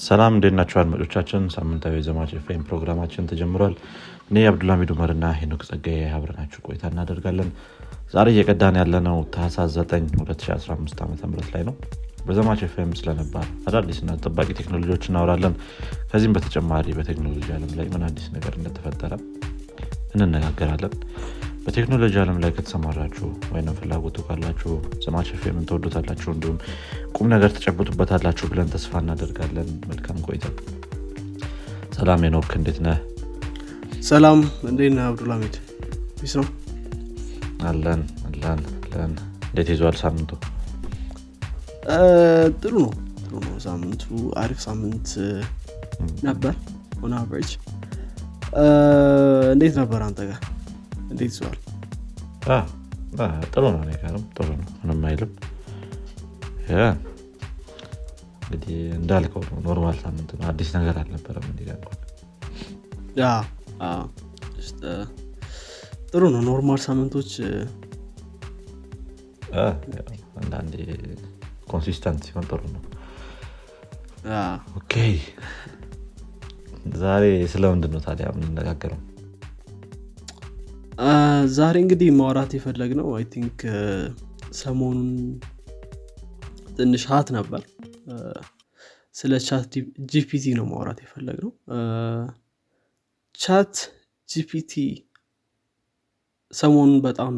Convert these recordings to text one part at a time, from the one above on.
ሰላም እንዴት ናቸው አድማጮቻችን? ሳምንታዊ የዘማች ኤፍኤም ፕሮግራማችን ተጀምሯል። እኔ አብዱልሚድ ኡመር እና ሄኖክ ጸጋዬ አብረናችሁ ቆይታ እናደርጋለን። ዛሬ እየቀዳን ያለነው ታህሳስ 9 2015 ዓ ም ላይ ነው። በዘማች ኤፍኤም ስለነባር አዳዲስና ጠባቂ ቴክኖሎጂዎች እናወራለን። ከዚህም በተጨማሪ በቴክኖሎጂ አለም ላይ ምን አዲስ ነገር እንደተፈጠረ እንነጋገራለን በቴክኖሎጂ አለም ላይ ከተሰማራችሁ ወይም ፍላጎቱ ካላችሁ ዘማች ተወዱታላችሁ እንዲሁም ቁም ነገር ተጨብጡበታላችሁ ብለን ተስፋ እናደርጋለን። መልካም ቆይታ። ሰላም የኖርክ እንዴት ነህ? ሰላም እንዴት ነህ አብዱልሚድ ቢስ ነው? አለን አለን አለን። እንዴት ይዟል ሳምንቱ? ጥሩ ነው ጥሩ ነው። ሳምንቱ አሪፍ ሳምንት ነበር on average እንዴት ነበር አንተ ጋር እንዴት ይዘዋል ጥሩ ነው እኔ ጋርም ጥሩ ነው ምንም አይልም። እንግዲህ እንዳልከው ነው normal ሳምንት ነው አዲስ ነገር አልነበረም ጥሩ ነው normal ሳምንቶች። አንዳንዴ consistent ሲሆን ጥሩ ነው። okay። ዛሬ ስለምንድን ነው ታዲያ የምንነጋገረው ዛሬ እንግዲህ ማውራት የፈለግነው I think ሰሞኑን ትንሽ hot ነበር። ስለ ቻት ጂፒቲ ነው ማውራት የፈለግነው ቻት ጂፒቲ ሰሞኑን በጣም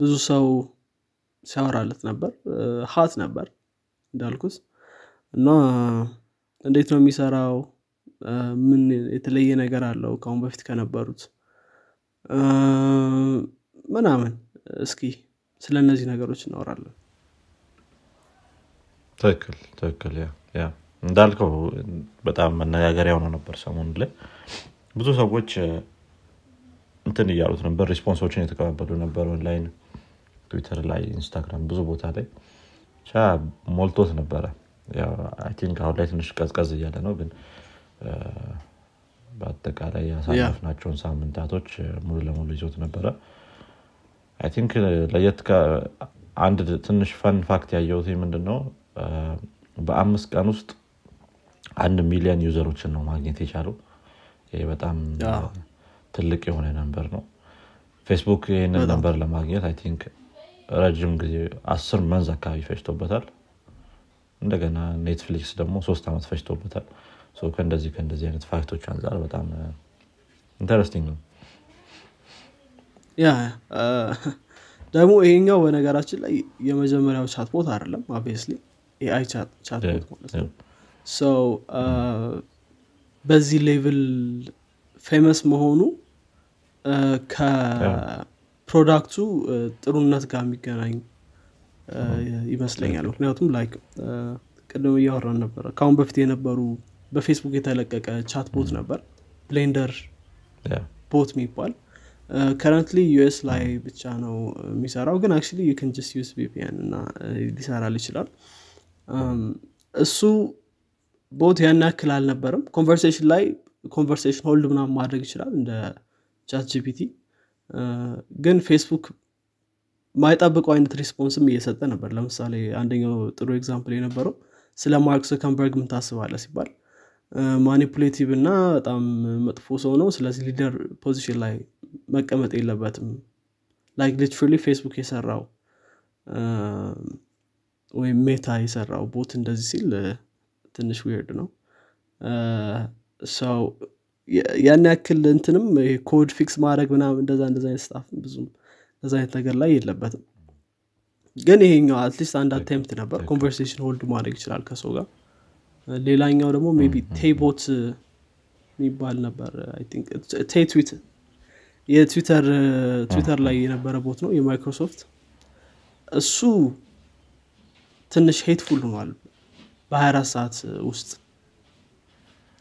ብዙ ሰው ሲያወራለት ነበር። hot ነበር እንዳልኩት። እና እንዴት ነው የሚሰራው? ምን የተለየ ነገር አለው? ከአሁን በፊት ከነበሩት ምናምን እስኪ ስለ እነዚህ ነገሮች እናወራለን። ትክክል ትክክል። እንዳልከው በጣም መነጋገሪያ ሆኖ ነበር ሰሞኑ ላይ። ብዙ ሰዎች እንትን እያሉት ነበር response ኦችን እየተቀባበሉ ነበር ኦንላይን ትዊተር ላይ ኢንስታግራም ብዙ ቦታ ላይ። ብቻ ሞልቶት ነበረ። think አሁን ላይ ትንሽ ቀዝቀዝ እያለ ነው ግን በአጠቃላይ ያሳለፍናቸውን ሳምንታቶች ሙሉ ለሙሉ ይዞት ነበረ። I think ለየት አንድ ትንሽ fun fact ያየሁት ምንድን ነው እ፣ በአምስት ቀን ውስጥ አንድ ሚሊዮን user ኦችን ነው ማግኘት የቻለው። ይህ በጣም ትልቅ የሆነ number ነው። ፌስቡክ ይህንን number ለማግኘት I think ረጅም ጊዜ አስር months አካባቢ ፈጅቶበታል። እንደገና ኔትፍሊክስ ደግሞ ሶስት ዓመት ፈጅቶበታል ከእንደዚህ ከእንደዚህ አይነት fact ኦች አንጻር በጣም interesting ነው። yeah አ፣ ደግሞ ይሄኛው በነገራችን ላይ የመጀመሪያው chatbot አይደለም obviously AI chatbot ማለት ነው. ሰው በዚህ level famous መሆኑ ከ product ኡ ጥሩነት ጋር የሚገናኝ አ፣ ይመስለኛል። ምክንያቱም like ቅድም እያወራን ነበረ ከአሁን በፊት የነበሩ በፌስቡክ የተለቀቀ chatbot ነበር። ብሌንደር ቦት የሚባል። currently US ላይ ብቻ ነው የሚሰራው። ግን actually you can just use VPN እና እ፣ ሊሰራል ይችላል። እም፣ እሱ bot ያን ያክል አልነበረም። conversation ላይ conversation hold ምናምን ማድረግ ይችላል እንደ ቻት ጂፒቲ ግን ፌስቡክ ማይጠብቀው አይነት response ም እየሰጠ ነበር። ለምሳሌ አንደኛው ጥሩ example የነበረው ስለ ማርክ ዙከርበርግ ምን ታስባለህ ሲባል manipulative እና በጣም መጥፎ ሰው ነው። ስለዚህ leader position ላይ መቀመጥ የለበትም። like literally ፌስቡክ የሰራው ወይም ሜታ የሰራው bot እንደዚህ ሲል ትንሽ weird ነው። ሰው ያን ያክል እንትንም code fix ማድረግ ምናምን እንደዛ እንደዛ አይነት stuff ብዙም እንደዛ አይነት ነገር ላይ የለበትም። ግን ይሄኛው at least አንድ attempt ነበር። conversation hold ማድረግ ይችላል ከሰው ጋር ሌላኛው ደግሞ maybe Tay bot የሚባል ነበር I think Tay tweet የትዊተር ትዊተር ላይ የነበረ bot ነው የማይክሮሶፍት። እሱ ትንሽ hateful ሆኗል በ24 ሰዓት ውስጥ።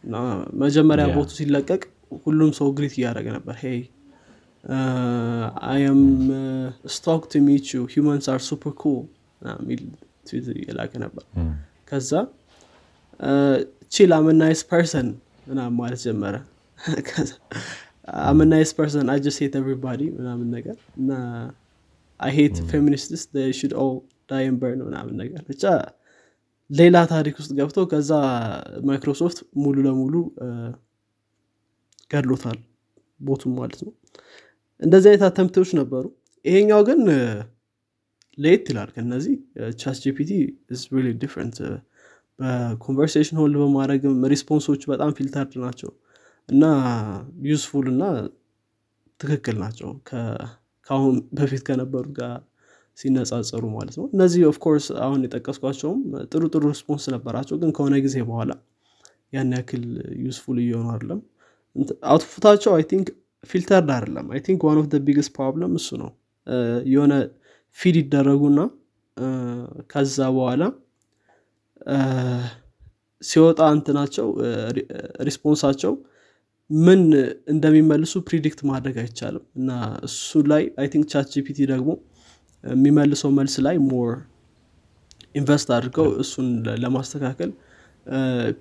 እና መጀመሪያ. bot ኡ ሲለቀቅ ሁሉም ሰው greet እያደረገ ነበር። hey I'm stoked to meet you humans are super cool የሚል ትዊት እየላከ ነበር። ከዛ chill I'm nice person ምናምን ማለት ጀመረ። I'm nice person hate everybody ምናምን ነገር እና I hate feminists should all die and burn ምናምን ነገር ብቻ ሌላ ታሪክ ውስጥ ገብተው ከዛ ማይክሮሶፍት ሙሉ ለሙሉ ገድሎታል bot ኡም ማለት ነው። እንደዚህ አይነት attempt ኦች ነበሩ። ይሄኛው ግን ለየት ይላል ከነዚህ ቻት ጂፒቲ different በ conversation hold በማድረግም response ኦች በጣም filtered ናቸው እና useful እና ትክክል ናቸው ከአሁን በፊት ከነበሩት ጋር ሲነጻጸሩ ማለት ነው። እነዚህ of course አሁን የጠቀስኳቸውም ጥሩ ጥሩ response ነበራቸው ግን ከሆነ ጊዜ በኋላ ያን ያክል useful እየሆኑ አይደለም። output ኣቸው I think filtered አይደለም I think one of biggest problem እሱ ነው። የሆነ feed ይደረጉና ከዛ በኋላ ሲወጣ እንትናቸው response ኣቸው ምን እንደሚመልሱ predict ማድረግ አይቻልም። እና እሱ ላይ I think ቻት ጂፒቲ ደግሞ የሚመልሰው መልስ ላይ more invest አድርገው እሱን ለማስተካከል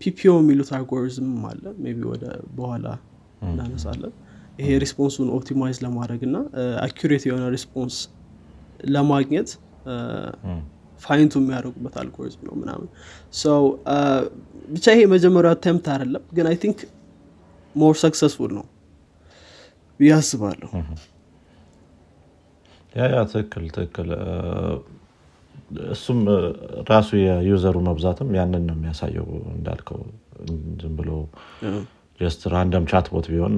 PPO የሚሉት አልጎሪዝም አለ። maybe ወደ በኋላ እናነሳለን። ይሄ response ኡን optimize ለማድረግ እና accurate የሆነ response ለማግኘት fine tune የሚያደርጉበት አልጎሪዝም ነው ምናምን። ሰው ብቻ ይሄ መጀመሪያ attempt አይደለም ግን I think more successful ነው ብዬ አስባለሁ። yeah yeah ትክክል ትክክል። እሱም ራሱ የ user ሩ መብዛትም ያንን ነው የሚያሳየው እንዳልከው። ዝም ብሎ just random chat bot ቢሆን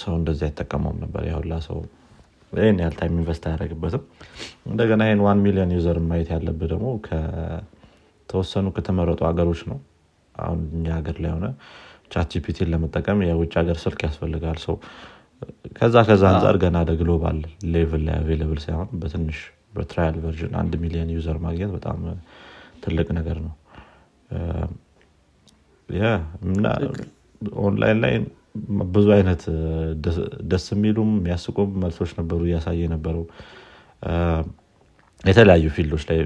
ሰው እንደዚህ አይጠቀመውም ነበር። ያ ሁላ ሰው ይህን ያህል time invest አያደርግበትም እንደገና ይህን one million user ማየት ያለብህ ደግሞ ከተወሰኑ ከተመረጡ ሀገሮች ነው። አሁን እኛ ሀገር ላይ ሆነ ChatGPT ን ለመጠቀም የውጭ ሀገር ስልክ ያስፈልጋል። ሰው ከዛ ከዛ አንጻር ገና ወደ global level ላይ available ሳይሆን በትንሽ በ trial version አንድ ሚሊዮን user ማግኘት በጣም ትልቅ ነገር ነው። ኦንላይን ላይ ብዙ አይነት ደስ የሚሉም የሚያስቁም መልሶች ነበሩ እያሳየ የነበረው። የተለያዩ field ኦች ላይ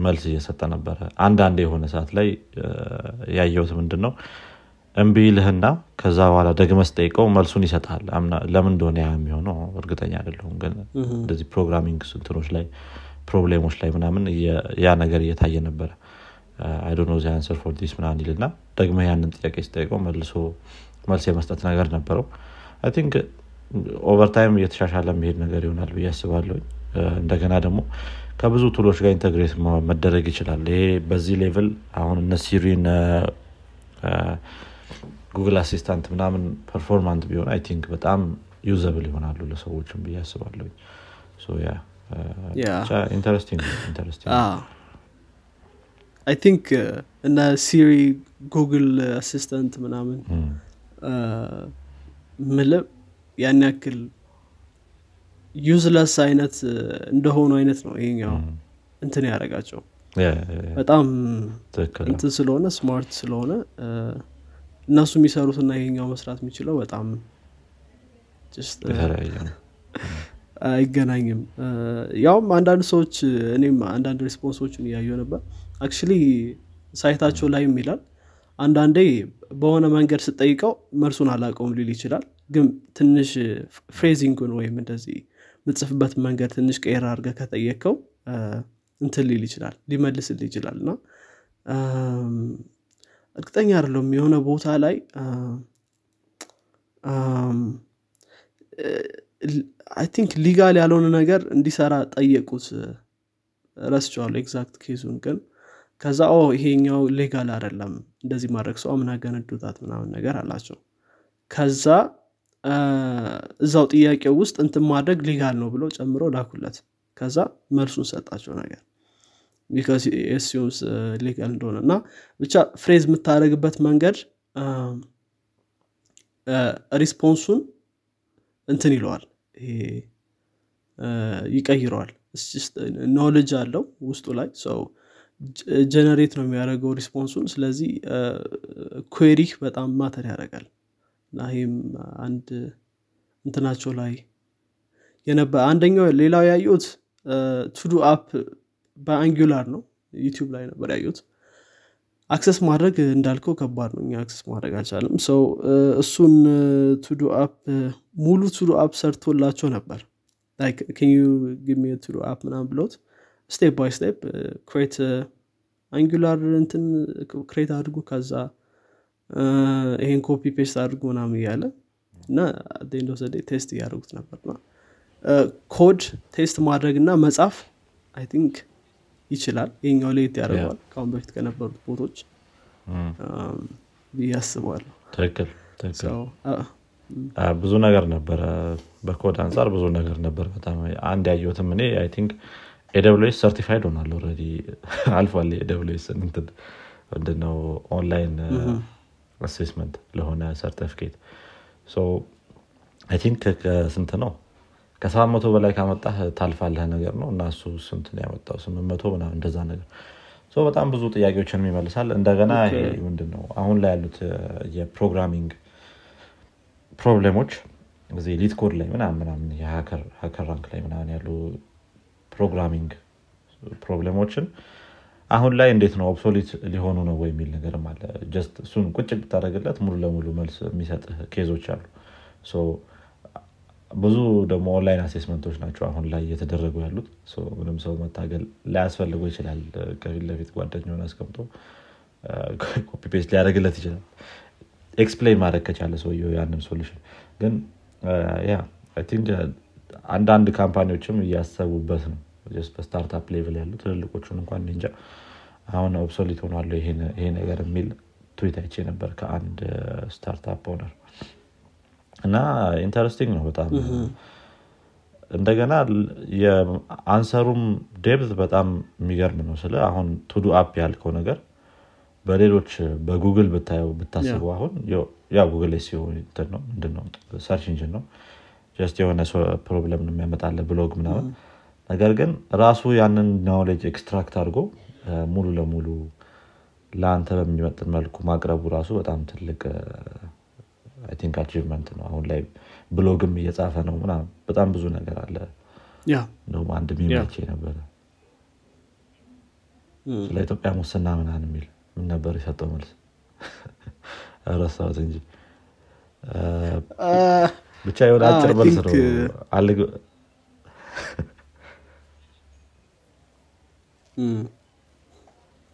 መልስ እየሰጠ ነበረ። አንዳንድ የሆነ ሰዓት ላይ ያየሁት ምንድን ነው እምቢ ይልህና ከዛ በኋላ ደግመ ስጠይቀው መልሱን ይሰጣል ለምን እንደሆነ ያ የሚሆነው? እርግጠኛ አይደለሁም። ግን እንደዚህ programming ስንትኖች ላይ problem ኦች ላይ ምናምን ያ ነገር እየታየ ነበረ። I don't know the answer for this ምናምን ይልና ደግሞ ያንን ጥያቄ ስጠይቀው መልሶ መልስ የመስጠት ነገር ነበረው። I think overtime እየተሻሻለ መሄድ ነገር ይሆናል ብዬ አስባለሁ። እንደገና ደግሞ ከብዙ tool ኦች ጋር integrate መደረግ ይችላል። ይሄ በዚህ level አሁን እነ Siri Google Assistant ምናምን performant ቢሆን I think በጣም usable ይሆናሉ ለሰዎችም ብዬ አስባለሁ። I think እነ Siri Google Assistant ምናምን ምልብ ያን ያክል useless አይነት እንደሆኑ አይነት ነው ይሄኛው እንትን ያደረጋቸው። በጣም እንትን ስለሆነ smart ስለሆነ እነሱ የሚሰሩትና ይሄኛው መስራት የሚችለው በጣም አይገናኝም። ያውም አንዳንድ ሰዎች እኔም አንዳንድ response ኦችን እያየው ነበር። actually site ኣቸው ላይም ይላል አንዳንዴ በሆነ መንገድ ስጠይቀው መልሱን አላቀውም ሊል ይችላል። ግን ትንሽ phrasing ኡን ወይም እንደዚህ ምጽፍበት መንገድ ትንሽ ቀየር አድርገ ከጠየቀው እንትን ሊል ይችላል ሊመልስልህ ይችላል። እና እርግጠኛ አይደለም የሆነ ቦታ ላይ አይ ቲንክ ሊጋል ያልሆነ ነገር እንዲሰራ ጠየቁት። ረስቸዋለሁ ኤግዛክት ኬዙን ግን ከዛ ኦ ይሄኛው ሌጋል አይደለም እንደዚህ ማድረግ ሰው አምናገነዱታት ምናምን ነገር አላቸው። ከዛ እዛው ጥያቄው ውስጥ እንትን ማድረግ ሊጋል ነው ብሎ ጨምሮ ላኩለት። ከዛ መልሱን ሰጣቸው ነገር ቢካስ ሊጋል እንደሆነ እና ብቻ ፍሬዝ የምታደረግበት መንገድ response ኡን እንትን ይለዋል ይቀይረዋል። knowledge አለው ውስጡ ላይ ሰው generate ነው የሚያደርገው response ኡን። ስለዚህ query ህ በጣም matter ያደርጋል። እና ይህም አንድ እንትናቸው ላይ የነበረ አንደኛው ሌላው ያዩት todo app በ Angular ነው። YouTube ላይ ነበር ያዩት access ማድረግ እንዳልከው ከባድ ነው። እኛ access ማድረግ አልቻለም ሰው እሱን todo app ሙሉ todo app ሰርቶላቸው ነበር። todo app ምናም ብሎት step by step create Angular እንትን create አድርጉ ከዛ ይሄን copy paste አድርጉ ምናምን እያለ እና እንደ እንደዚህ test እያደርጉት ነበር code test ማድረግ እና መጻፍ I think ይችላል። ይሄኛው ለየት ያደርገዋል ከአሁን በፊት ከነበሩት bot ኦች ብዬ አስበዋለሁ ትክክል ትክክል። ብዙ ነገር ነበረ በኮድ አንጻር ብዙ ነገር ነበር በጣም አንድ ያየሁትም እኔ I think AWS certified ሆናል already አልፏል የ AWS ምንድነው? online assessment ለሆነ ሰርቲፊኬት I think ከስንት ነው? ከሰባት መቶ በላይ ካመጣህ ታልፋለህ ነገር ነው። እና እሱ ስንት ነው ያመጣው? ስምንት መቶ ምናምን እንደዛ ነገር። በጣም ብዙ ጥያቄዎችን ይመልሳል። እንደገና ምንድን ነው አሁን ላይ ያሉት የ programming problem ኦች እዚህ LeetCode ላይ ምናምን ምናምን የ HackerRank ላይ ምናምን ያሉ programming problem ኦችን አሁን ላይ እንዴት ነው obsolete ሊሆኑ ነው የሚል ነገርም አለ። just እሱን ቁጭ ብታደረግለት ሙሉ ለሙሉ መልስ የሚሰጥ case ኦች አሉ። ብዙ ደግሞ online assessment ኦች ናቸው አሁን ላይ እየተደረጉ ያሉት። ምንም ሰው መታገል ላያስፈልገው ይችላል። ከፊት ለፊት ጓደኛውን አስቀምጦ copy paste ሊያደርግለት ይችላል። explain ማድረግ ከቻለ ሰውየው ያንን solution። ግን ያ አንዳንድ company ዎችም እያሰቡበት ነው በ startup level ያሉ ትልልቆቹን እንኳን እንጃ። አሁን obsolete ሆኗል ይሄ ነገር የሚል ትዊት አይቼ ነበር ከአንድ startup owner። እና interesting ነው በጣም እንደገና የ answer ኡም depth በጣም የሚገርም ነው ስለ አሁን todo app ያልከው ነገር በሌሎች በጉግል ብታየው ብታስበው አሁን ያ ጉግል ሲሆን ነው search engine ነው። just የሆነ problem የሚያመጣልህ blog ምናምን ነገር ግን ራሱ ያንን knowledge extract አድርጎ ሙሉ ለሙሉ ለአንተ በሚመጥን መልኩ ማቅረቡ ራሱ በጣም ትልቅ think achievement ነው። አሁን ላይ ብሎግም እየጻፈ ነው ምናምን በጣም ብዙ ነገር አለ። እንደውም አንድ ሚመቼ ነበረ ስለ ኢትዮጵያ ሙስና ምናምን የሚል ምን ነበር የሰጠው መልስ? ረሳሁት እንጂ። ብቻ የሆነ አጭር መልስ ነው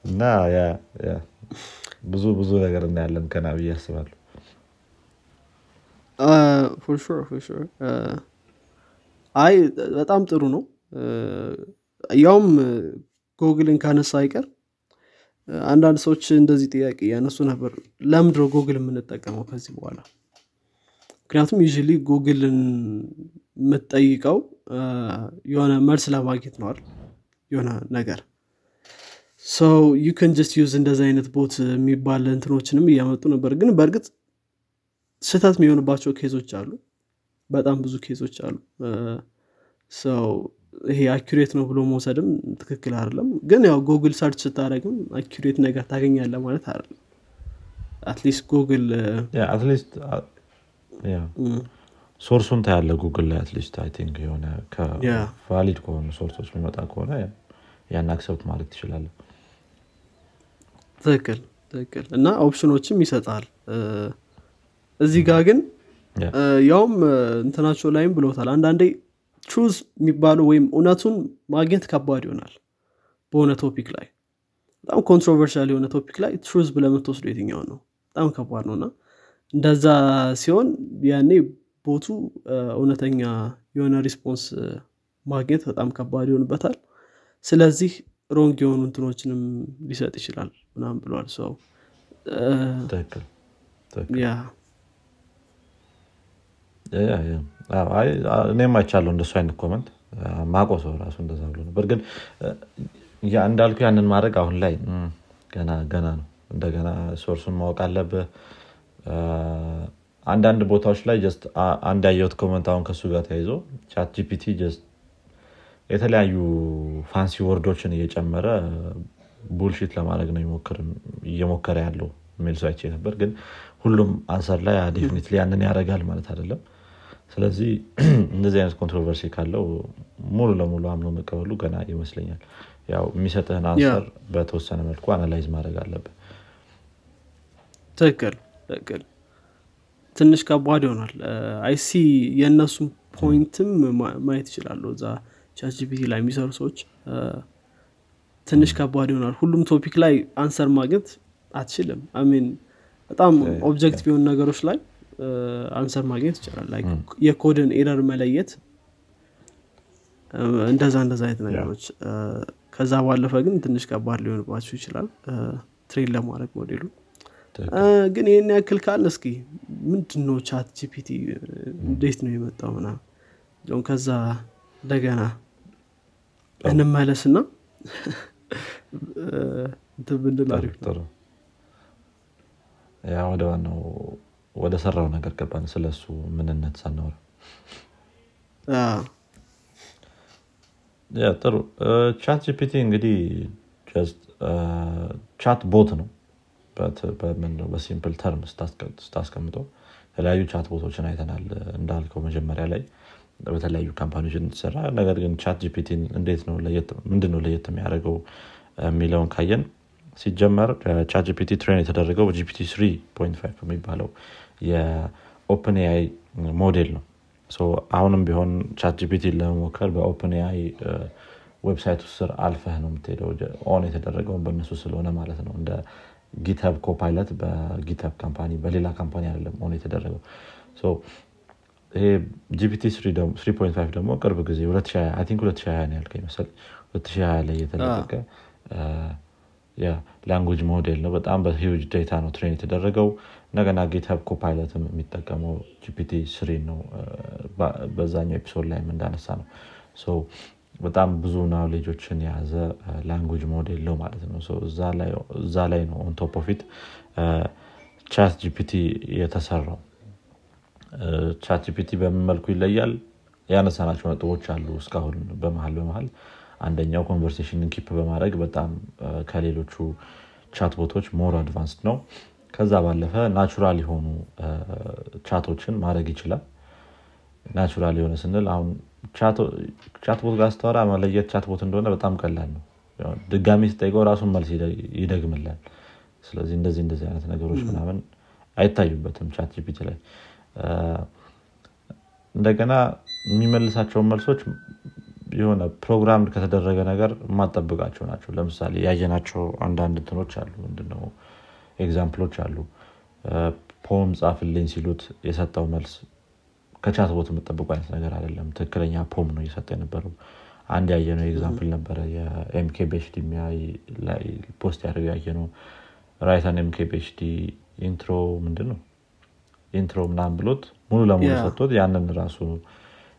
እና ብዙ ብዙ ነገር እናያለን ከና ብዬ ያስባሉ አይ በጣም ጥሩ ነው። ያውም ጎግልን ካነሳ አይቀር አንዳንድ ሰዎች እንደዚህ ጥያቄ ያነሱ ነበር። ለምንድነው ጎግል የምንጠቀመው ከዚህ በኋላ? ምክንያቱም you ጉግልን የምትጠይቀው የሆነ መልስ ለማግኘት ነው አ የሆነ ነገር ሰው you can just use እንደዚህ አይነት bot የሚባል እንትኖችንም እያመጡ ነበር። ግን በእርግጥ ስህተት የሚሆንባቸው case ኦች አሉ። በጣም ብዙ case ኦች አሉ። ሰው ይሄ accurate ነው ብሎ መውሰድም ትክክል አይደለም። ግን ያው ጉግል search ስታደርግም accurate ነገር ታገኛለህ ማለት አይደለም። at least ጉግል at least source ኡን ታያለህ ጉግል ላይ at least I think የሆነ ከ valid ከሆኑ source ኦች የሚመጣ ከሆነ ያን accept ማድረግ ትችላለህ ትክክል ትክክል። እና option ኦችም ይሰጣል። እዚህ ጋር ግን ያውም እንትናቸው ላይም ብሎታል አንዳንዴ truth የሚባለው ወይም እውነቱን ማግኘት ከባድ ይሆናል በሆነ topic ላይ። በጣም controversial የሆነ topic ላይ truth ብለህ የምትወስደው የትኛው ነው? በጣም ከባድ ነው። እና እንደዛ ሲሆን ያኔ bot ኡ እውነተኛ የሆነ response ማግኘት በጣም ከባድ ይሆንበታል። ስለዚህ wrong የሆኑ እንትኖችንም ሊሰጥ ይችላል ምናምን ብሏል። so yeah እኔም አይቻለሁ እንደሱ አይነት comment። ማቆ ሰው ራሱ እንደዛ ብሎ ነበር ግን እንዳልኩ ያንን ማድረግ አሁን ላይ ገና ገና ነው። እንደገና source ኡን ማወቅ አለብህ። አንዳንድ ቦታዎች ላይ አንድ ያየሁት comment አሁን ከሱ ጋር ተያይዞ ቻት ጂፒቲ የተለያዩ fancy word ኦችን እየጨመረ bullshit ለማድረግ ነው እየሞከረ ያለው የሚል ሰው አይቼ ነበር። ግን ሁሉም answer ላይ definitely ያንን ያደርጋል ማለት አይደለም። ስለዚህ እንደዚህ አይነት controversy ካለው ሙሉ ለሙሉ አምኖ መቀበሉ ገና ይመስለኛል። ያው የሚሰጥህን answer በተወሰነ መልኩ analyze ማድረግ አለብን ትክክል ትክክል። ትንሽ ከባድ ይሆናል። I see የእነሱን point ም ማየት ይችላሉ እዛ ቻትጂፒቲ ላይ የሚሰሩ ሰዎች ትንሽ ከባድ ይሆናል። ሁሉም topic ላይ answer ማግኘት አትችልም። I mean በጣም objective የሆኑ ነገሮች ላይ answer ማግኘት ይቻላል። የ code ን error መለየት እንደዛ እንደዛ አይነት ነገሮች ከዛ ባለፈ ግን ትንሽ ከባድ ሊሆንባችሁ ይችላል። train ለማድረግ ሞዴሉ። ግን ይህን ያክል ካለ እስኪ ምንድን ነው ቻት ጂፒቲ? እንዴት ነው የመጣው እንደውም ከዛ እንደገና እንመለስና ብንል አሪፍ ነው። ጥሩ. yeah ወደ ዋናው ወደ ሰራው ነገር ገባን ስለሱ ምንነት ሳናወራ። yeah ጥሩ። ቻት ጂፒቲ እንግዲህ chat bot ነው። በ simple term ስታስቀ- ስታስቀምጠው የተለያዩ chat bot ኦችን አይተናል። እንዳልከው መጀመሪያ ላይ በተለያዩ company ዎች እንሰራ ነገር ግን ቻት ጂፒቲን እንዴት ነው ምንድን ነው ለየት የሚያደርገው? የሚለውን ካየን ሲጀመር ቻት ጂፒቲ train የተደረገው ጂፒቲ 3.5 የሚባለው የኦፕን ኤአይ ሞዴል ነው። አሁንም ቢሆን ቻት ጂፒቲ ለመሞከር በኦፕን ኤአይ website ውስጥ ስር አልፈህ ነው የምትሄደው። own የተደረገው በእነሱ ስለሆነ ማለት ነው። እንደ GitHub Copilot በ GitHub company በሌላ company አይደለም own የተደረገው ይሄ ጂፒቲ 3.5 ደግሞ ቅርብ ጊዜ 2020 I think 2020 ነው ያልከኝ መሰለኝ። 2020 ላይ የተለቀቀ language model ነው። በጣም በ huge data ነው train የተደረገው። እንደገና GitHub Copilot ም የሚጠቀመው ጂፒቲ three ነው። በዛኛው episode ላይም እንዳነሳነው። በጣም ብዙ ናውሌጆችን የያዘ language model ነው ማለት ነው። እዛ ላይ- ነው on top of it ቻት ጂፒቲ የተሰራው ቻት ጂፒቲ በምን መልኩ ይለያል? ያነሳናቸው ነጥቦች አሉ እስካሁን በመሀል በመሀል አንደኛው conversation ን keep በማድረግ በጣም ከሌሎቹ chat bot ኦች more advanced ነው። ከዛ ባለፈ natural የሆኑ chat ኦችን ማድረግ ይችላል። natural የሆነ ስንል አሁን chat bot ጋር ስታወራ መለየት chat bot እንደሆነ በጣም ቀላል ነው። ድጋሚ ስጠይቀው ራሱን መልስ ይደ- ይደግምላል። ስለዚህ እንደዚህ እንደዚህ አይነት ነገሮች ምናምን አይታዩበትም ቻት ጂፒቲ ላይ እንደገና የሚመልሳቸውን መልሶች የሆነ ፕሮግራም ከተደረገ ነገር የማትጠብቃቸው ናቸው። ለምሳሌ ያየናቸው አንዳንድ እንትኖች አሉ። ምንድነው? example ኦች አሉ። poem ጻፍልኝ ሲሉት የሰጠው መልስ ከ chat bot የምትጠብቀው አይነት ነገር አይደለም። ትክክለኛ poem ነው እየሰጠ የነበረው። አንድ ያየነው example ነበረ። የ MKBHD ላይ post ያደረገው ያየነው write an MKBHD intro ምንድን ነው intro ምናምን ብሎት ሙሉ ለሙሉ. ሰጥቶት ያንን ራሱ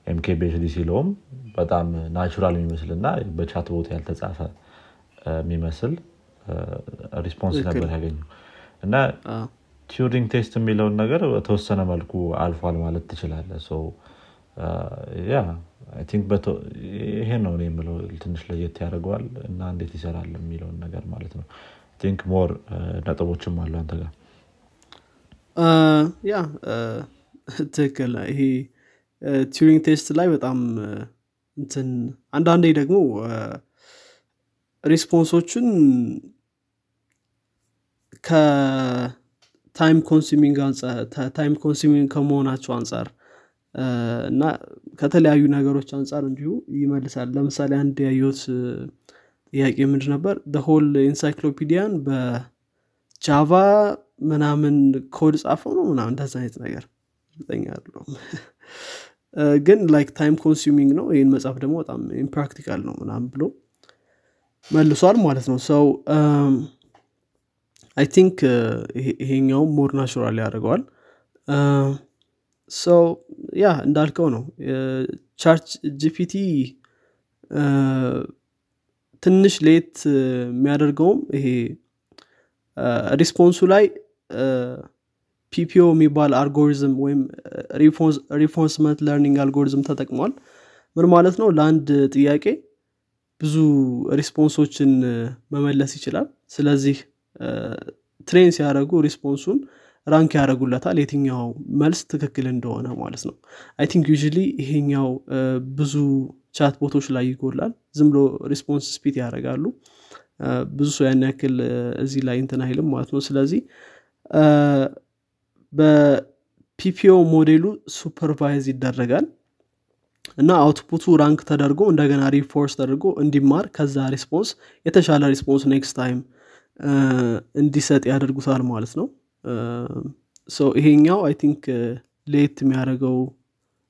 MKBHD ሲለውም በጣም natural የሚመስል እና በ chat bot ያልተጻፈ የሚመስል response ነበር ያገኘው። እና Turing test የሚለውን ነገር በተወሰነ መልኩ አልፏል ማለት ትችላለህ Yeah ይሄ ነው እኔ የምለው ትንሽ ለየት ያደርገዋል እና እንዴት ይሰራል የሚለውን ነገር ማለት ነው። think more ነጥቦችም አሉ አንተ ጋር Yeah ትክክል። ይሄ Turing test ላይ በጣም እንትን አንዳንዴ ደግሞ አ፣ response ኦችን ከ time consuming time consuming ከመሆናቸው አንጻር እና ከተለያዩ ነገሮች አንጻር እንዲሁ ይመልሳል። ለምሳሌ አንድ ያየሁት ጥያቄ ምንድ ነበር whole encyclopedia ን በ Java ምናምን ኮድ ጻፈው ነው ምናምን እንደዛ አይነት ነገር ግን like time consuming ነው። ይህን መጽሐፍ ደግሞ በጣም impractical ነው ምናምን ብሎ መልሷል ማለት ነው። so I think ይሄኛውም more natural ያደርገዋል። So yeah እንዳልከው ነው። ChatGPT ትንሽ ለየት የሚያደርገውም ይሄ response ኡ ላይ PPO የሚባል አልጎሪዝም ወይም reinforcement learning algorithm ተጠቅሟል። ምን ማለት ነው? ለአንድ ጥያቄ ብዙ response ኦችን መመለስ ይችላል። ስለዚህ train ሲያደረጉ response ኡን rank ያደረጉለታል የትኛው መልስ ትክክል እንደሆነ ማለት ነው። I think you ይሄኛው ብዙ chatbot ኦች ላይ ይጎላል። ዝም ብሎ response spit ያደርጋሉ ብዙ ሰው ያን ያክል እዚህ ላይ እንትን አይልም ማለት ነው። ስለዚህ በ PPO ሞዴሉ supervise ይደረጋል እና output ኡ rank ተደርጎ እንደገና reinforce ተደርጎ እንዲማር ከዛ response የተሻለ response next time እንዲሰጥ ያደርጉታል ማለት ነው። ይሄኛው I think ለየት የሚያደርገው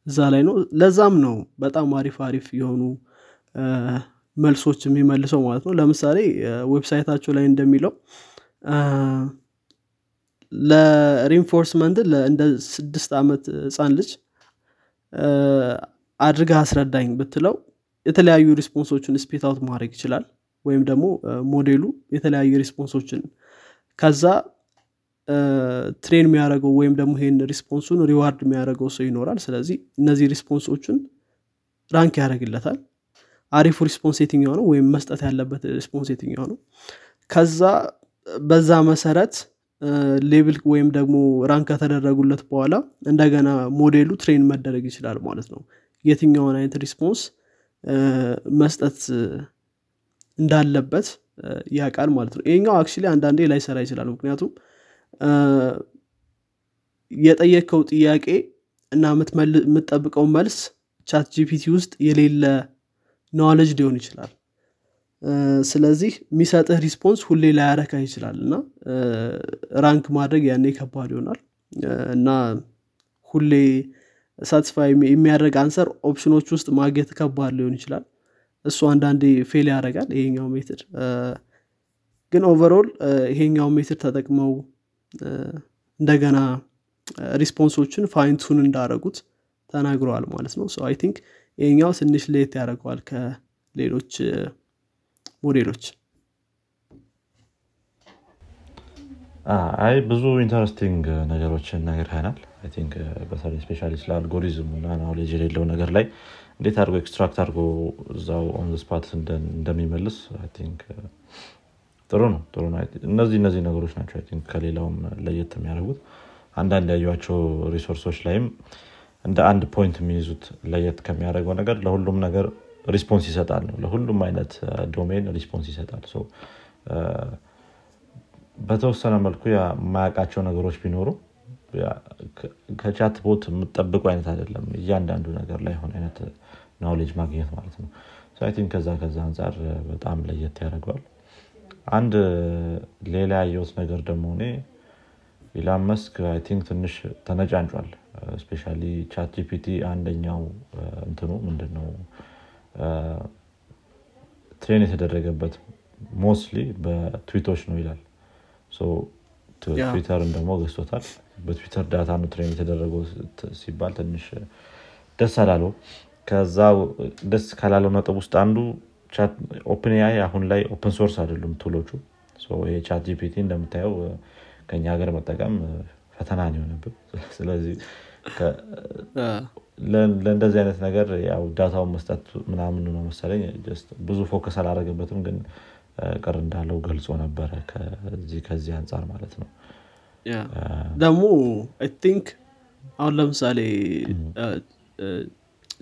እዛ ላይ ነው። ለዛም ነው በጣም አሪፍ አሪፍ የሆኑ መልሶች የሚመልሰው ማለት ነው። ለምሳሌ website ኣቸው ላይ እንደሚለው ለ reinforcement እንደ ስድስት ዓመት ህፃን ልጅ አድርጋ አስረዳኝ ብትለው የተለያዩ response ኦችን spit out ማድረግ ይችላል። ወይም ደግሞ ሞዴሉ የተለያዩ response ኦችን ከዛ train የሚያደርገው ወይም ደግሞ ይሄን response ኡን reward የሚያደርገው ሰው ይኖራል። ስለዚህ እነዚህ response ኦችን rank ያደርግለታል አሪፉ response የትኛው ነው? ወይም መስጠት ያለበት response የትኛው ነው? ከዛ በዛ መሰረት label ወይም ደግሞ rank ከተደረጉለት በኋላ እንደገና ሞዴሉ train መደረግ ይችላል ማለት ነው። የትኛውን አይነት response መስጠት እንዳለበት ያውቃል ማለት ነው። ይሄኛው actually አንዳንዴ ላይሰራ ይችላል። ምክንያቱም የጠየቀው ጥያቄ እና የምትጠብቀው መልስ ChatGPT ውስጥ የሌለ knowledge ሊሆን ይችላል። ስለዚህ የሚሰጥህ response ሁሌ ላያረካ ይችላል እና rank ማድረግ ያኔ ከባድ ይሆናል። እና ሁሌ satisfy የሚያደርግ answer option ኦች ውስጥ ማግኘት ከባድ ሊሆን ይችላል። እሱ አንዳንዴ fail ያደርጋል ይሄኛው method ግን overall ይሄኛው method ተጠቅመው እንደገና response ኦችን fine-tune እንዳረጉት ተናግረዋል ማለት ነው። I think ይሄኛው ትንሽ ለየት ያደርገዋል ከሌሎች ሞዴሎች። አይ ብዙ interesting ነገሮችን ነግረህናል think በተለይ specially ስለ አልጎሪዝም እና knowledge የሌለው ነገር ላይ እንዴት አድርጎ extract አድርጎ እዛው own እንደሚመልስ think ጥሩ ነው ጥሩ ነው። እነዚህ እነዚህ ነገሮች ናቸው ከሌላውም ለየት የሚያደርጉት። አንዳንድ ያዩቸው resource ኦች ላይም እንደ አንድ point የሚይዙት ለየት ከሚያደርገው ነገር ለሁሉም ነገር response ይሰጣል ነው ለሁሉም አይነት domain response ይሰጣል። በተወሰነ መልኩ የማያውቃቸው ነገሮች ቢኖሩ ከ chatbot የምጠብቁ አይነት አይደለም። እያንዳንዱ ነገር ላይ የሆነ አይነት knowledge ማግኘት ማለት ነው። Think ከዛ ከዛ አንጻር በጣም ለየት ያደርገዋል። አንድ ሌላ ያየውት ነገር ደግሞ እኔ ኢላን መስክ I think ትንሽ ተነጫንጯል specially ChatGPT አንደኛው እንትኑ ምንድነው? train የተደረገበት mostly በ tweet ኦች ነው ይላል። ትዊተርን ደግሞ ገዝቶታል። በ Twitter data ነው train የተደረገው ሲባል ትንሽ ደስ አላለው። ከዛ ደስ ካላለው ነጥብ ውስጥ አንዱ OpenAI አሁን ላይ open source አይደሉም tool ኦቹ። ይሄ ChatGPT እንደምታየው ከኛ ሀገር መጠቀም ፈተና ነው የሆነብን። ስለዚህ ለእንደዚህ አይነት ነገር ያው data ውን መስጠት ምናምን ነው መሰለኝ። ብዙ focus አላደረገበትም ግን ቅር እንዳለው ገልጾ ነበረ ከዚህ ከዚህ አንጻር ማለት ነው። ደግሞ I think አሁን ለምሳሌ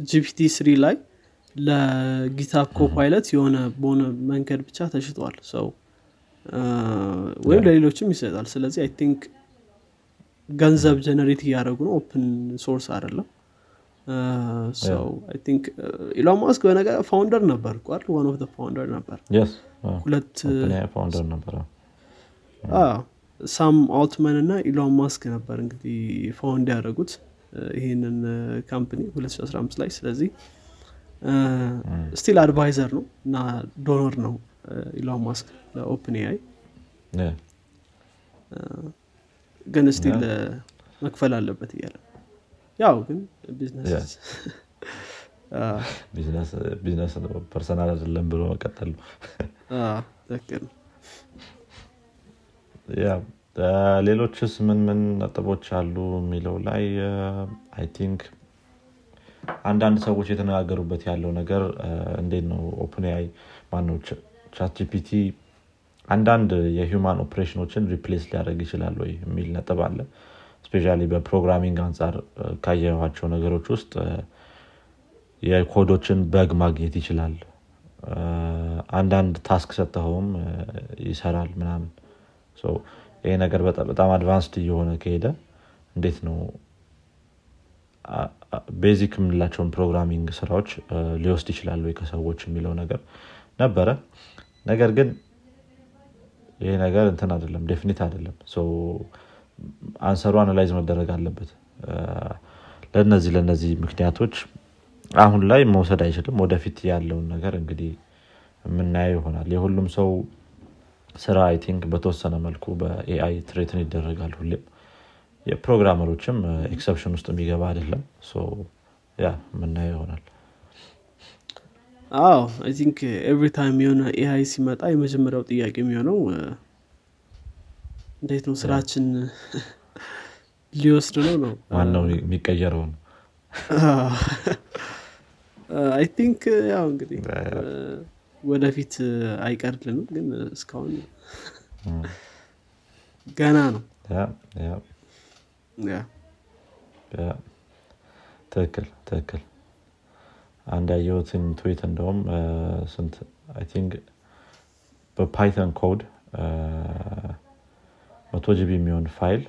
GPT three ላይ ለ GitHub Copilot የሆነ በሆነ መንገድ ብቻ ተሽጧል። So ወይም ለሌሎችም ይሰጣል። ስለዚህ I think ገንዘብ generate እያደረጉ ነው። Open source አይደለም። So I think ኢሎን ማስክ በነገር founder ነበር ቋል? One of founder ነበር። ሁለት ሳም አልትማን እና ኢሎን ማስክ ነበር እንግዲህ found ያደረጉት ይህንን company 2015 ላይ። ስለዚህ still advisor ነው እና donor ነው ኢሎን ማስክ ለ OpenAI ግን still መክፈል አለበት እያለ ያው ግን ቢዝነስ personal አይደለም ብሎ መቀጠል ነው። ሌሎችስ ምን ምን ነጥቦች አሉ የሚለው ላይ? I think አንዳንድ ሰዎች የተነጋገሩበት ያለው ነገር እንዴት ነው OpenAI ማነው? ChatGPT አንዳንድ የ human operation ኦችን replace ሊያደርግ ይችላል ወይ የሚል ነጥብ አለ። especially በ programming አንጻር ካየኋቸው ነገሮች ውስጥ የኮዶችን bug ማግኘት ይችላል። አንዳንድ task ሰጠኸውም ይሰራል ምናምን። ይሄ ነገር በጣም advanced እየሆነ ከሄደ እንዴት ነው basic የምንላቸውን programming ስራዎች ሊወስድ ይችላል ወይ ከሰዎች የሚለው ነገር ነበረ። ነገር ግን ይሄ ነገር እንትን አይደለም definite አይደለም። answer ኡ analyze መደረግ አለበት። ለነዚህ ለነዚህ ምክንያቶች አሁን ላይ መውሰድ አይችልም። ወደፊት ያለውን ነገር እንግዲህ የምናየው ይሆናል። የሁሉም ሰው ስራ I think በተወሰነ መልኩ በ AI threaten ይደረጋል ሁሌም። የ programmer ኦችም exception ውስጥ የሚገባ አይደለም። yeah የምናየው ይሆናል አዎ I think every time የሆነ AI ሲመጣ የመጀመሪያው ጥያቄ የሚሆነው እንዴት ነው ስራችን ሊወስድ ነው? ነው። ዋናው የሚቀየረው ነው። I think ያው እንግዲህ ወደፊት አይቀርልንም ግን እስካሁን ገና ነው። ትክክል ትክክል አንድ ያየሁትን ትዊት እንደውም ስንት I think በ Python code መቶ GB የሚሆን file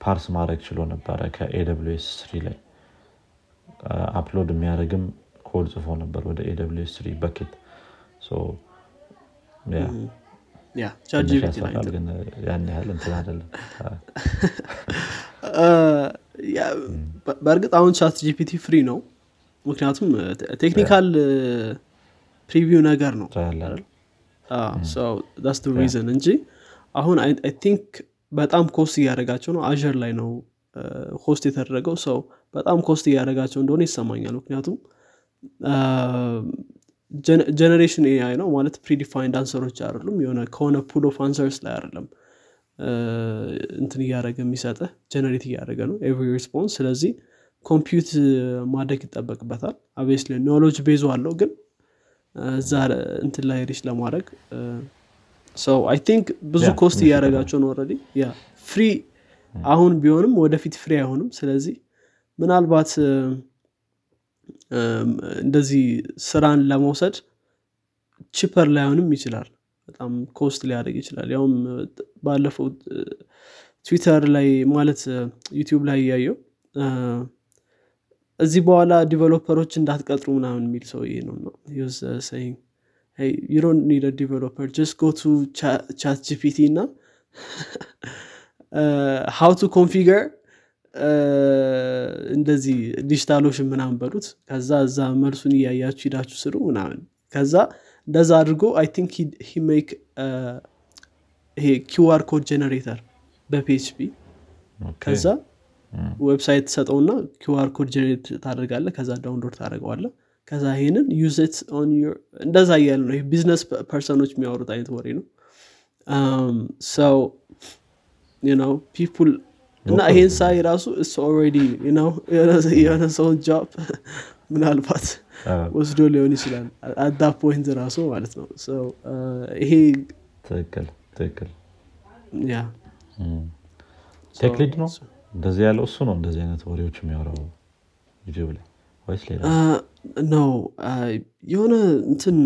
parse ማድረግ ችሎ ነበረ ከ S3 ላይ upload የሚያደርግም ኮድ ጽፎ ነበር ወደ S3 bucket ያን ያህል እንትን አይደለም. በእርግጥ አሁን ChatGPT free ነው ምክንያቱም technical preview ነገር ነው። that's the reason እንጂ አሁን I think በጣም cost እያደረጋቸው ነው። Azure ላይ ነው ሆስት የተደረገው ሰው በጣም ኮስት እያደረጋቸው እንደሆነ ይሰማኛል። ምክንያቱም ጀኔሬሽን ኤአይ ነው ማለት ፕሪዲፋይንድ አንሰሮች አይደሉም። የሆነ ከሆነ ፑል ኦፍ አንሰርስ ላይ አይደለም እንትን እያደረገ የሚሰጠ ጀነሬት እያደረገ ነው ኤቭሪ ሪስፖንስ ስለዚህ ኮምፒውት ማድረግ ይጠበቅበታል። አቤስ ኖሎጅ ቤዙ አለው ግን እዛ እንትን ላይ ሪች ለማድረግ ሰው አይ ቲንክ ብዙ cost እያደረጋቸው ነው already yeah free አሁን ቢሆንም ወደፊት free አይሆንም። ስለዚህ ምናልባት እንደዚህ ስራን ለመውሰድ cheaper ላይሆንም ይችላል። በጣም cost ሊያደርግ ይችላል። ያውም ባለፈው ትዊተር ላይ ማለት YouTube ላይ እያየው እዚህ በኋላ developer ኦች እንዳትቀጥሩ ምናምን የሚል ሰውዬ ነው ነው ሰይንግ ዩ ዶንት ኒድ ዲቨሎፐር ጀስት ጎ ቱ ቻት ጂፒቲ እና ሃው ቱ ኮንፊገር እንደዚህ ዲጂታሎሽን ምናምን በሉት። ከዛ እዛ መልሱን እያያችሁ ሂዳችሁ ስሩ ምናምን። ከዛ እንደዛ አድርጎ አይ ቲንክ ሂ ሜክ ይሄ ኪዋር ኮድ ጀነሬተር በፒኤችፒ ከዛ ዌብሳይት ሰጠውና ኪዋር ኮድ ጀነሬት ታደርጋለ ከዛ ዳውንሎድ ታደርገዋለ ከዛ ይሄንን ዩዝት እንደዛ እያለ ነው። ቢዝነስ ፐርሰኖች የሚያወሩት አይነት ወሬ ነው። ሰው ነው ፒፑል እና ይሄን ሳይ ራሱ እስ ኦልሬዲ የሆነ ሰውን ጃብ ምናልባት ወስዶ ሊሆን ይችላል። አዳ ፖይንት ራሱ ማለት ነው። ይሄ ትክክል ትክክል። yeah። tech lead ነው እንደዚህ ያለው እሱ ነው እንደዚህ አይነት ወሬዎች የሚያወራው YouTube ላይ ወይስ ሌላ? ነው። የሆነ እንትን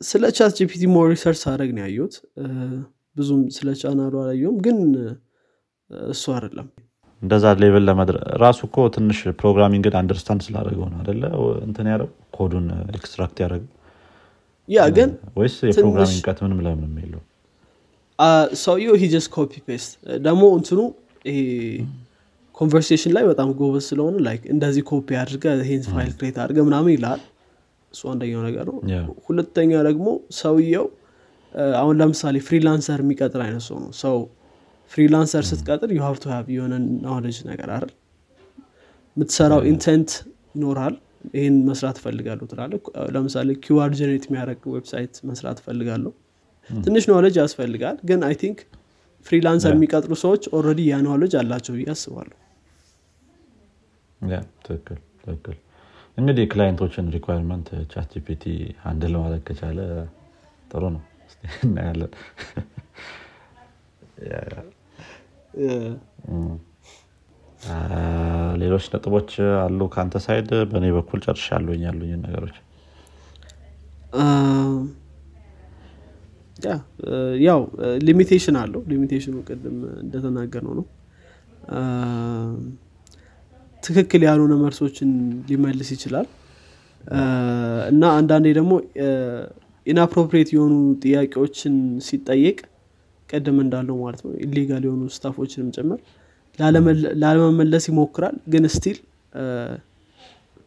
ስለ ChatGPT more research አድረግ ነው ያየሁት። ብዙም ስለ ቻናሉ አላየውም ግን እሱ አይደለም። እንደዛ level ለመድረ ራሱ እኮ ትንሽ programming ን understand ስላደረገው ነው አደለ እንትን ያደረው ኮዱን extract ያደረገው? yeah ግን ወይስ የ programming እውቀት ምንም ለምንም የለው ሰውየው he just copy paste ደግሞ እንትኑ ይሄ conversation ላይ በጣም ጎበዝ ስለሆነ like እንደዚህ ኮፒ አድርገ ይሄን file create አድርገ ምናምን ይላል። እሱ አንደኛው ነገር ነው። ሁለተኛ ደግሞ ሰውየው አሁን ለምሳሌ freelancer የሚቀጥር አይነት ሰው ነው። ሰው freelancer ስትቀጥር you have to have የሆነ knowledge ነገር አይደል? የምትሰራው intent ይኖራል። ይህን መስራት እፈልጋለሁ ትላለ ለምሳሌ QR generate የሚያደረግ website መስራት እፈልጋለሁ። ትንሽ knowledge ያስፈልጋል። ግን I think freelancer የሚቀጥሩ ሰዎች already ያ knowledge አላቸው ብዬ አስባለሁ። ትክክል ትክክል። እንግዲህ client ኦችን requirement ChatGPT handle ማለት ከቻለ ጥሩ ነው። እናያለን። ሌሎች ነጥቦች አሉ ከአንተ side? በእኔ በኩል ጨርሻ ያሉኝ ያሉኝ ነገሮች ያው limitation አለው። limitation ኑ ቅድም እንደተናገር ነው። ነው ትክክል ያልሆነ መልሶችን ሊመልስ ይችላል። እና አንዳንዴ ደግሞ inappropriate የሆኑ ጥያቄዎችን ሲጠየቅ ቀደም እንዳለው ማለት ነው illegal የሆኑ stuff ኦችንም ጭምር ላለመመለስ ይሞክራል። ግን still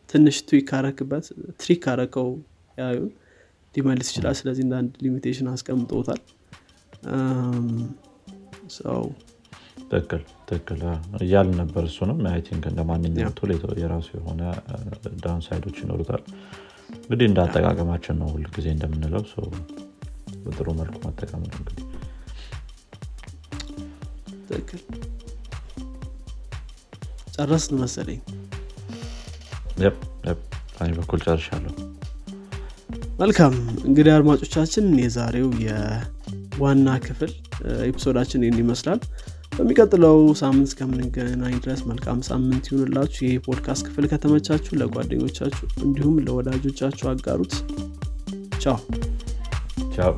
ትንሽ tweak ካረክበት trick ካረከው ያዩን ሊመልስ ይችላል። ስለዚህ እንደ አንድ limitation አስቀምጠውታል። ሰው ትክክል ትክክል። እያል ነበር እሱንም። think እንደ ማንኛውም tool የራሱ የሆነ downside ኦች ይኖሩታል። እንግዲህ እንደ አጠቃቀማችን ነው ሁል ጊዜ እንደምንለው። በጥሩ መልኩ መጠቀም ነው እንግዲህ። ትክክል። ጨረስን መሰለኝ። በኩል ጨርሻለሁ መልካም እንግዲህ አድማጮቻችን የዛሬው የዋና ክፍል episode ኣችን ይህን ይመስላል። በሚቀጥለው ሳምንት እስከምንገናኝ ድረስ መልካም ሳምንት ይሁንላችሁ። ይህ ፖድካስት ክፍል ከተመቻችሁ ለጓደኞቻችሁ እንዲሁም ለወዳጆቻችሁ አጋሩት። ቻው። ቻው